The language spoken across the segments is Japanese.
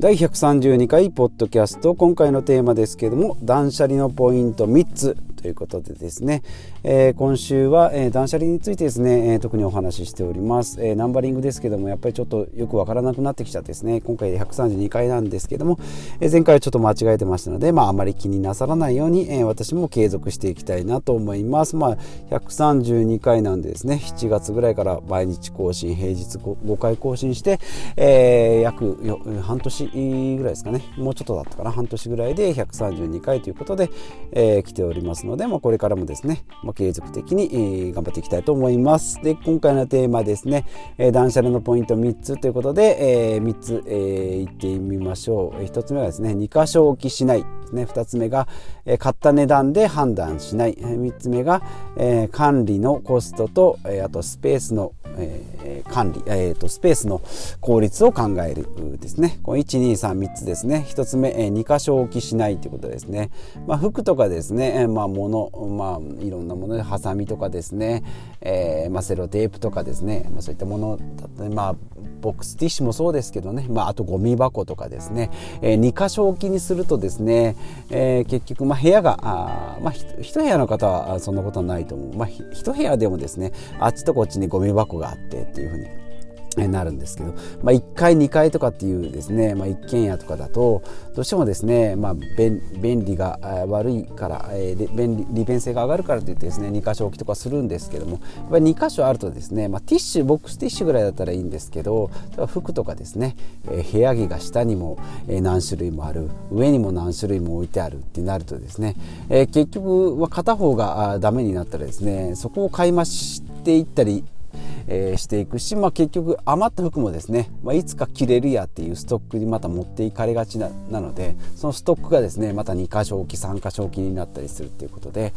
第132回ポッドキャスト。今回のテーマですけども断捨離のポイント3つ。ということでですね、えー、今週は、えー、断捨離についてですね、えー、特にお話ししております、えナンバリングですけどもやっぱりちょっとよくわからなくなってきちゃってですね今回で132回なんですけども、え前回はちょっと間違えてましたのでまああまり気になさらないように、え私も継続していきたいなと思います。まあ132回なんでですね7月ぐらいから毎日更新平日 5, 5回更新して、え約半年ぐらいですかね。もうちょっとだったかな。半年ぐらいで132回ということで、え来ておりますので、まあ、これからもですね、まあ、継続的に、えー、頑張っていきたいと思います。で、今回のテーマですね、えー、断捨離のポイント3つということで、えー、3つ、えー、言ってみましょう。1つ目はですね、2箇所置きしない。ですね。2つ目が、えー、買った値段で判断しない。3つ目が、えー、管理のコストと、えー、あとスペースの、えー、管理、えーと、スペースの効率を考えるですね。この1、2、3、3つですね。1つ目、えー、2箇所置きしないということですね。まあ、服とかですね、えー、まあ、物、まあ、いろんなもので、ハサミとかですね、えー、まあ、セロテープとかですね、まあ、そういったものだったり、まあ、ボックスティッシュもそうですけどね、まあ、あとゴミ箱とかですね、えー、2箇所置きにするとですね、えー、結局、まあ、部屋があ、まあ、一部屋の方はそんなことはないと思う、まあ、一部屋でもですねあっちとこっちにゴミ箱があってっていうふうになるんですけど、まあ、1階2階とかっていうですね、まあ、一軒家とかだとどうしてもですね、まあ、便便利が悪いから、えー、便利利便性が上がるからといってですね2箇所置きとかするんですけどもやっぱり2箇所あるとですね、まあ、ティッシュボックスティッシュぐらいだったらいいんですけど服とかですね、えー、部屋着が下にも、えー、何種類もある上にも何種類も置いてあるってなるとですね、えー、結局は片方がダメになったらですねそこを買い増していったりえー、していくし、まあ、結局余った服もですね、まあ、いつか着れるやっていうストックにまた持っていかれがちなのでそのストックがですねまた2箇所置き3箇所置きになったりするっていうことで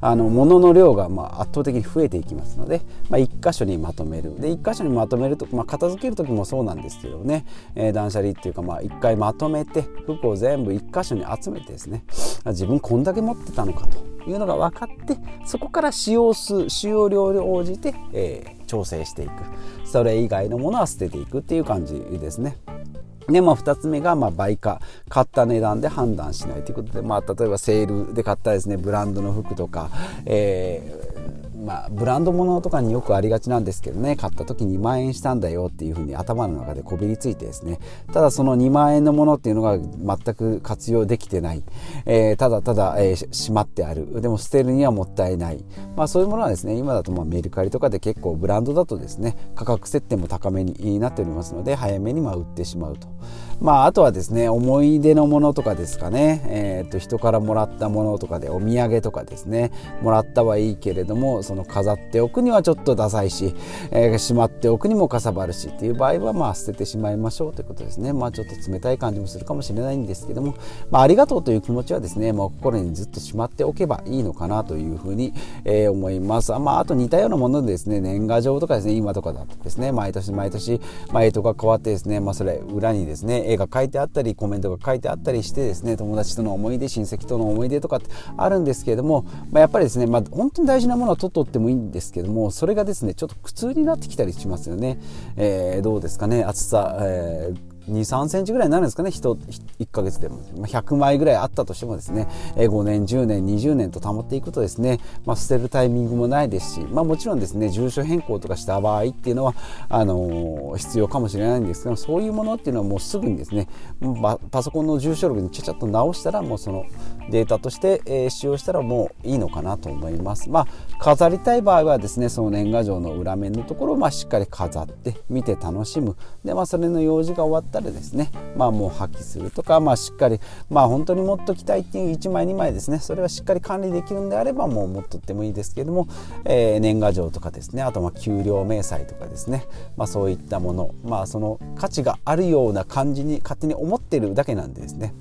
あの物の量がまあ圧倒的に増えていきますので、まあ、1箇所にまとめる。で1箇所にまとめると、まあ、片付ける時もそうなんですけどね、えー、断捨離っていうか、まあ、1回まとめて服を全部1箇所に集めてですね自分こんだけ持ってたのかと。いうのが分かってそこから使用数使用量に応じて、えー、調整していくそれ以外のものは捨てていくっていう感じですね。で、まあ、2つ目が、まあ、売価。買った値段で判断しないということで、まあ、例えばセールで買ったですね、ブランドの服とか、えーまあ、ブランド物とかによくありがちなんですけどね。買った時2万円したんだよっていうふうに頭の中でこびりついてですね。ただその2万円のものっていうのが全く活用できてない、えー、ただただ、えー、しまってある。でも捨てるにはもったいない、まあ、そういうものはですね今だとまあメルカリとかで結構ブランドだとですね価格設定も高めになっておりますので早めにまあ売ってしまうと。まあ、あとはですね思い出のものとかですかね、えー、と人からもらったものとかでお土産とかですねもらったはいいけれどもその飾っておくにはちょっとダサいし、えー、しまっておくにもかさばるしっていう場合はまあ捨ててしまいましょうということですね。まあちょっと冷たい感じもするかもしれないんですけども、まあ、ありがとうという気持ちはですね、まあ、心にずっとしまっておけばいいのかなというふうに、えー、思います。あ,、まあ、あと似たようなものでですね年賀状とかですね今とかだとですね毎年毎年、まあ、絵とか変わってですね、まあ、それ裏にですね絵が書いてあったりコメントが書いてあったりしてですね友達との思い出親戚との思い出とかってあるんですけれども、まあ、やっぱりですね、まあ、本当に大事なものは取っとってもいいんですけどもそれがですねちょっと苦痛になってきたりしますよね。えー、どうですかね厚さ、えー2、3センチぐらいになるんですかね、1, 1ヶ月でも。100枚ぐらいあったとしてもですね、5年、10年、20年と保っていくとですね、まあ、捨てるタイミングもないですし、まあ、もちろんですね、住所変更とかした場合っていうのは、あのー、必要かもしれないんですけど、そういうものっていうのはもうすぐにですね、パソコンの住所録にちゃちゃっと直したら、もうそのデータとして、えー、使用したらもういいのかなと思います。まあ、飾りたい場合はですね、その年賀状の裏面のところをまあしっかり飾って見て楽しむ。で、まあ、それの用事が終わったらですね、まあ、もう破棄するとか、まあ、しっかり、まあ、本当に持っときたいっていう1枚2枚ですねそれはしっかり管理できるんであればもう持っとってもいいですけれども、えー、年賀状とかですねあとま給料明細とかですね、まあ、そういったもの、まあ、その価値があるような感じに勝手に思ってるだけなんでですね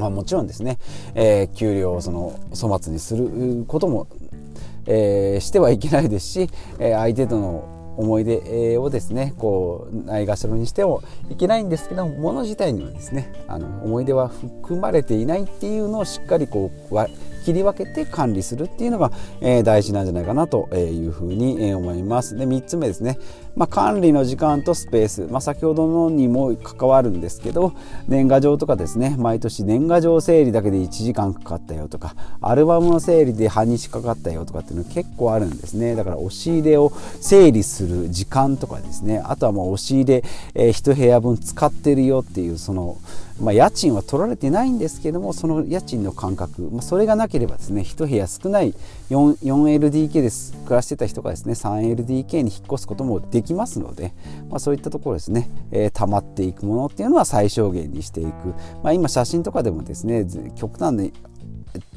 まあ、もちろんですね、えー、給料をその粗末にすることも、えー、してはいけないですし、えー、相手との思い出をですねこうないがしろにしてもいけないんですけどもの自体にはですねあの思い出は含まれていないっていうのをしっかりこう切り分けて管理するっていうのが、えー、大事なんじゃないかなというふうに思います。で3つ目ですね、まあ、管理の時間とスペース、まあ、先ほどのにも関わるんですけど年賀状とかですね。毎年年賀状整理だけで1時間かかったよとかアルバムの整理で半日かかったよとかっていうの結構あるんですね。だから押し入れを整理する時間とかですね。あとはもう押し入れ、え、1部屋分使ってるよっていうそのまあ、家賃は取られてないんですけどもその家賃の感覚、まあ、それがなければですね1部屋少ない 4LDK です。暮らしてた人がですね 3LDK に引っ越すこともできますので、まあ、そういったところですね、えー、溜まっていくものっていうのは最小限にしていく、まあ、今写真とかでもですね極端に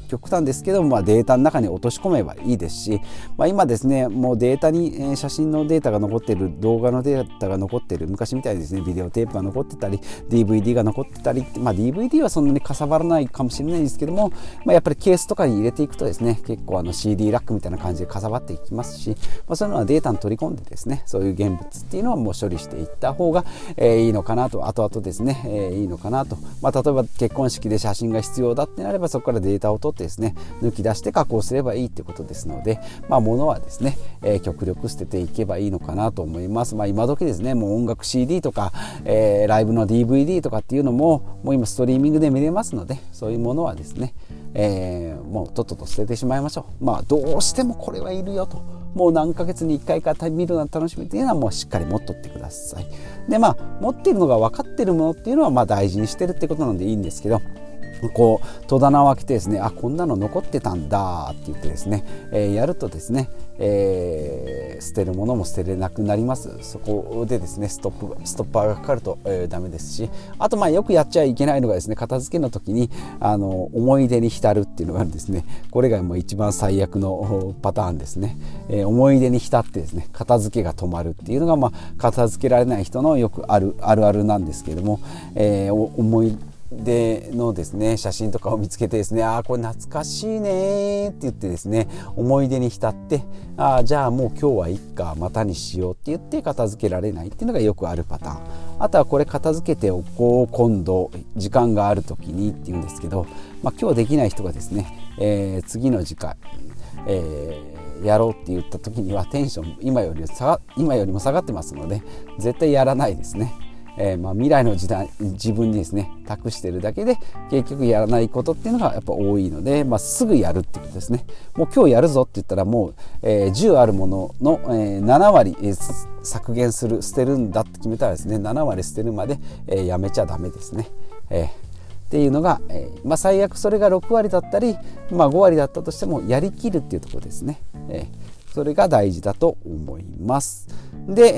極端ですけども、まあ、データの中に落とし込めばいいですし、まあ、今ですねもうデータに、え写真のデータが残ってる動画のデータが残ってる昔みたいにですねビデオテープが残ってたり DVD が残ってたり、まあ、DVD はそんなにかさばらないかもしれないんですけども、まあ、やっぱりケースとかに入れていくとですね結構あの CD ラックみたいな感じでかさばっていきますし、まあ、そういうのはデータに取り込んでですねそういう現物っていうのはもう処理していった方が、えー、いいのかなと後々ですね、えー、いいのかなと、まあ、例えば結婚式で写真が必要だってなればそこからデータを取ってですね抜き出して加工すればいいってことですので、まあ、物はですね、えー、極力捨てていけばいいのかなと思います。まあ、今時ですねもう音楽 CD とか、えー、ライブの DVD とかっていうのももう今ストリーミングで見れますのでそういうものはですね、えー、もうとっとと捨ててしまいましょう。まあ、どうしてもこれはいるよともう何ヶ月に1回か見るの楽しみっていうのはもうしっかり持っとってください。でまあ持っているのが分かってるものっていうのはまあ大事にしてるってことなんでいいんですけどこう戸棚を開けてですねあこんなの残ってたんだって言ってですね、えー、やるとですね、えー、捨てるものも捨てれなくなります。そこでですねストップストッパーがかかると、えー、ダメですしあとまあよくやっちゃいけないのがですね片付けの時にあの思い出に浸るっていうのがですね。これがもう一番最悪のパターンですね、えー、思い出に浸ってですね片付けが止まるっていうのがまあ片付けられない人のよくあるあるあるなんですけれども、えー、思いでのですね写真とかを見つけてですねああこれ懐かしいねって言ってですね思い出に浸ってああじゃあもう今日はいっかまたにしようって言って片付けられないっていうのがよくあるパターンあとはこれ片付けておこう今度時間がある時にっていうんですけど、まあ、今日できない人がですね、えー、次の次回、えー、やろうって言った時にはテンション今より今よりも下がってますので絶対やらないですね。えー、まあ、未来の時代自分にですね託してるだけで結局やらないことっていうのがやっぱ多いので、まあ、すぐやるってことですねもう今日やるぞって言ったらもう、えー、10あるものの、えー、7割、削減する捨てるんだって決めたらですね7割捨てるまで、え、やめちゃダメですね。えっていうのが、えまあ、最悪それが6割だったり、まあ、5割だったとしてもやりきるっていうところですね。えーそれが大事だと思います。で、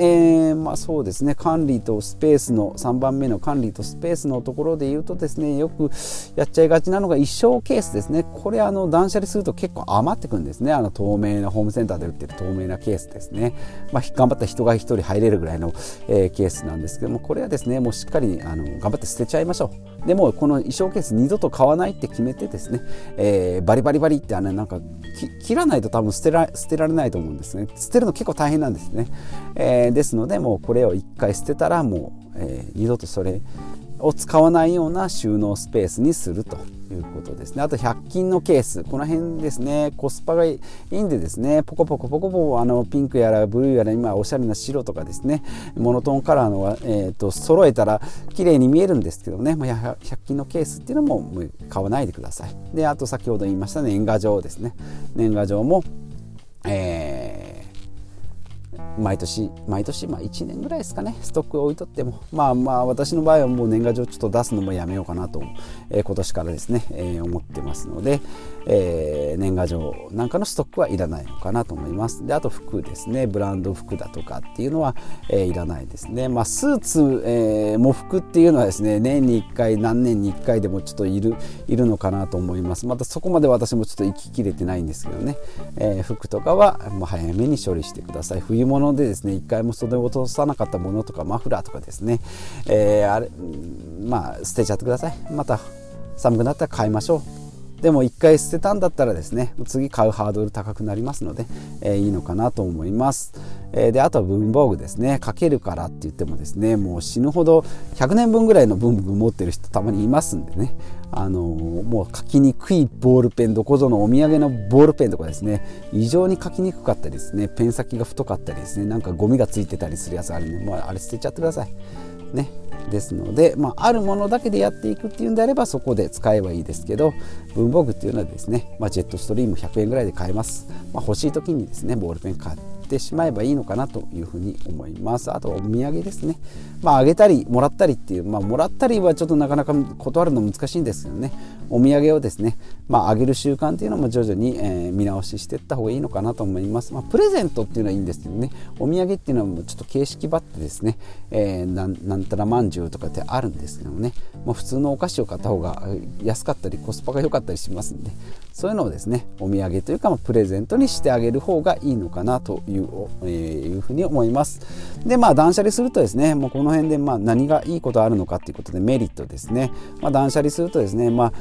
えー、まあ、そうですね。管理とスペースの3番目の管理とスペースのところで言うとですねよくやっちゃいがちなのが一生ケースですね。これあの断捨離すると結構余ってくるんですね。あの透明なホームセンターで売ってる透明なケースですね、まあ、頑張った人が1人入れるぐらいの、えー、ケースなんですけどもこれはですねもうしっかりあの頑張って捨てちゃいましょう。でもこの衣装ケース二度と買わないって決めてですね、えー、バリバリバリってあのなんか切らないと多分捨てら捨てられないと思うんですね。捨てるの結構大変なんですね、えー、ですのでもうこれを1回捨てたらもう、えー、二度とそれを使わないような収納スペースにするということですね。あと100均のケース。この辺ですね。コスパがいいんでですね。ポコポコポコポコあのピンクやらブルーやら今おしゃれな白とかですね。モノトーンカラーの、えーと、揃えたら綺麗に見えるんですけどね、まあ、100均のケースっていうのも買わないでください。であと先ほど言いました年賀状ですね。年賀状もえー毎年毎年まあ1年ぐらいですかねストックを置いとってもまあまあ私の場合はもう年賀状ちょっと出すのもやめようかなと、えー、今年からですね、えー、思ってますので、えー、年賀状なんかのストックはいらないのかなと思います。であと服ですねブランド服だとかっていうのは、え、いらないですね。まあスーツ、えー、喪服っていうのはですね年に1回何年に1回でもちょっといるいるのかなと思います。またそこまで私もちょっと行ききれてないんですけどね、え、服とかはもう早めに処理してください。冬物でですね一回も袖を落とさなかったものとかマフラーとかですね、えー、あれまあ捨てちゃってくださいまた寒くなったら買いましょうでも1回捨てたんだったらですね次買うハードル高くなりますので、えー、いいのかなと思います。えー、であとは文房具ですね。書けるからって言ってもですねもう死ぬほど100年分ぐらいの文具持ってる人たまにいますんでね。あのー、もう書きにくいボールペンどこぞのお土産のボールペンとかですね。異常に書きにくかったりですね。ペン先が太かったりですね。なんかゴミがついてたりするやつあるんで、もうあれ捨てちゃってください。ね。ですので、まあ、あるものだけでやっていくっていうんであればそこで使えばいいですけど文房具っていうのはですね、まあ、ジェットストリーム100円ぐらいで買えます、まあ、欲しい時にですねボールペン買ってしまえばいいのかなというふうに思います。あとお土産ですね。まああげたりもらったりっていうまあもらったりはちょっとなかなか断るの難しいんですけどね。お土産をですねまああげる習慣っていうのも徐々に、えー、見直ししていった方がいいのかなと思います。まあプレゼントっていうのはいいんですけどね。お土産っていうのはもうちょっと形式ばってですね、えー、ななんたらまんじゅうとかってあるんですけどね、まあ、普通のお菓子を買った方が安かったりコスパが良かったりしますんで。そういうのをですねお土産というか、ま、プレゼントにしてあげる方がいいのかなという,、えー、いうふうに思います。でまあ断捨離するとですねもうこの辺でま何がいいことあるのかっていうことでメリットですね、まあ、断捨離するとですね、まあ、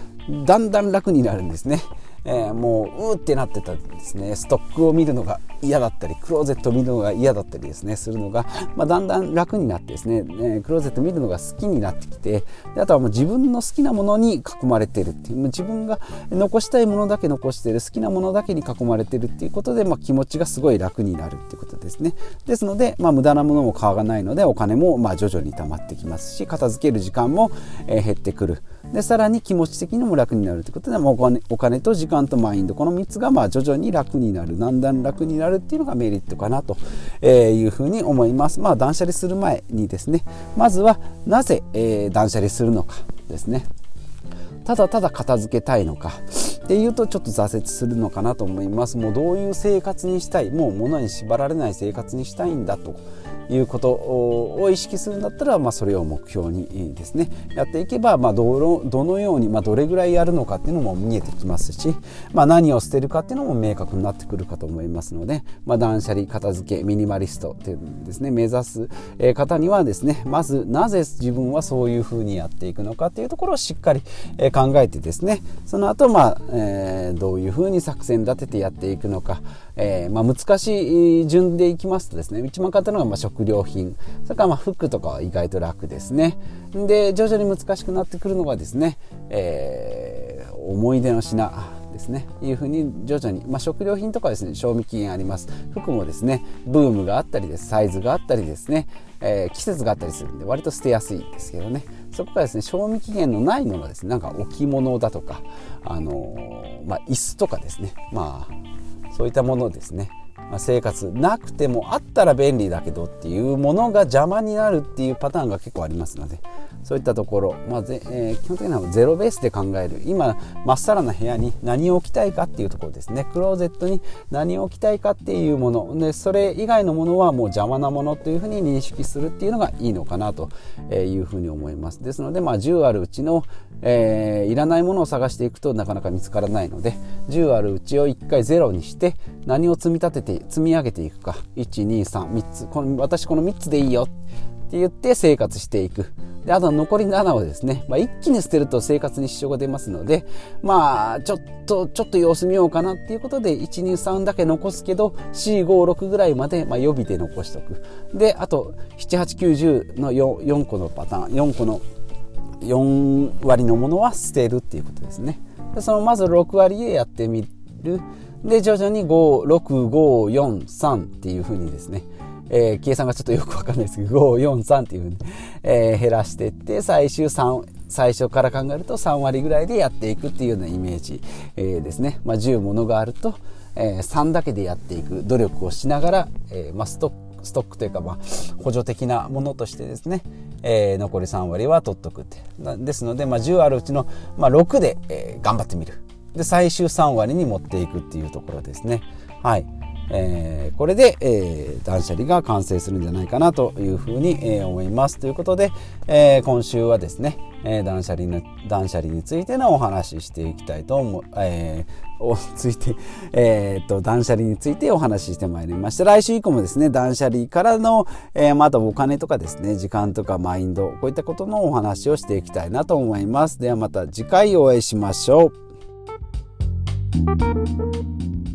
だんだん楽になるんですね。えー、もううーってなってたんですね。ストックを見るのが嫌だったりクローゼット見るのが嫌だったりですねするのが、まあ、だんだん楽になってですね、ね、クローゼット見るのが好きになってきてであとはもう自分の好きなものに囲まれてるっていう自分が残したいものだけ残してる好きなものだけに囲まれてるっていうことで、まあ、気持ちがすごい楽になるっていうことですね。ですので、まあ、無駄なものも買わないのでお金もまあ徐々に溜まってきますし片付ける時間も減ってくる。でさらに気持ち的にも楽になるということで、まあ、お金お金と時間とマインドこの3つがまあ徐々に楽になる。だんだん楽になるっていうのがメリットかなというふうに思います。まあ、断捨離する前にですねまずはなぜ、えー、断捨離するのかですね。ただただ片付けたいのかっていうとちょっと挫折するのかなと思います。もうどういう生活にしたい？もう物に縛られない生活にしたいんだということを意識するんだったら、まあ、それを目標にですねやっていけば、まあ、どのどのように、まあ、どれぐらいやるのかっていうのも見えてきますし、まあ、何を捨てるかっていうのも明確になってくるかと思いますので、まあ、断捨離片付けミニマリストっていうですね目指す方にはですねまずなぜ自分はそういうふうにやっていくのかっていうところをしっかり考えてですねその後、まあえー、どういうふうに作戦立ててやっていくのか、えーまあ、難しい順でいきますとですね一番簡単なのがまあ食料品。それからまあ服とかは意外と楽ですね。で徐々に難しくなってくるのがですね、えー、思い出の品ですね。いうふうに徐々に、まあ、食料品とかですね賞味期限あります。服もですねブームがあったりです。サイズがあったりですね、えー、季節があったりするんで割と捨てやすいんですけどね。そこからですね賞味期限のないものですねなんか置物だとかあのー、まあ、椅子とかですね。まあそういったものですね、生活なくてもあったら便利だけどっていうものが邪魔になるっていうパターンが結構ありますのでそういったところ、まあぜえー、基本的にはゼロベースで考える今まっさらな部屋に何を置きたいかっていうところですね。クローゼットに何を置きたいかっていうもの。でそれ以外のものはもう邪魔なものというふうに認識するっていうのがいいのかなというふうに思います。ですので、まあ、10あるうちの、えー、いらないものを探していくとなかなか見つからないので10あるうちを1回ゼロにして何を積み立てて積み上げていくか。1233つ。この私この3つでいいよ。って言って生活していく。であと残り7をですね、まあ、一気に捨てると生活に支障が出ますのでまあちょっとちょっと様子見ようかなっていうことで123だけ残すけど456ぐらいまで、まあ、予備で残しておく。であと7890の 4, 4個のパターン4個の4割のものは捨てるっていうことですね。でそのまず6割でやってみる。で徐々に56543っていうふうにですね。えー、計算がちょっとよくわかんないですけど、543っていうふうに、えー、減らしていって、最終3、最初から考えると3割ぐらいでやっていくっていうようなイメージ、えー、ですね。まあ、10ものがあると、えー、3だけでやっていく努力をしながら、えーまあ、ストックストックというか、まあ、補助的なものとしてですね、えー、残り3割は取っとくって。ですので、まあ、10あるうちの、まあ、6で、えー、頑張ってみる。で最終3割に持っていくっていうところですね。はい。えー、これで、えー、断捨離が完成するんじゃないかなというふうに、えー、思います。ということで、えー、今週はですね、えー、断捨離の断捨離についてのお話ししていきたいと思う、えー、おついて、えー、っと断捨離についてお話ししてまいりました。来週以降もですね断捨離からの、えー、またお金とかですね時間とかマインドこういったことのお話をしていきたいなと思います。ではまた次回お会いしましょう。Thank you.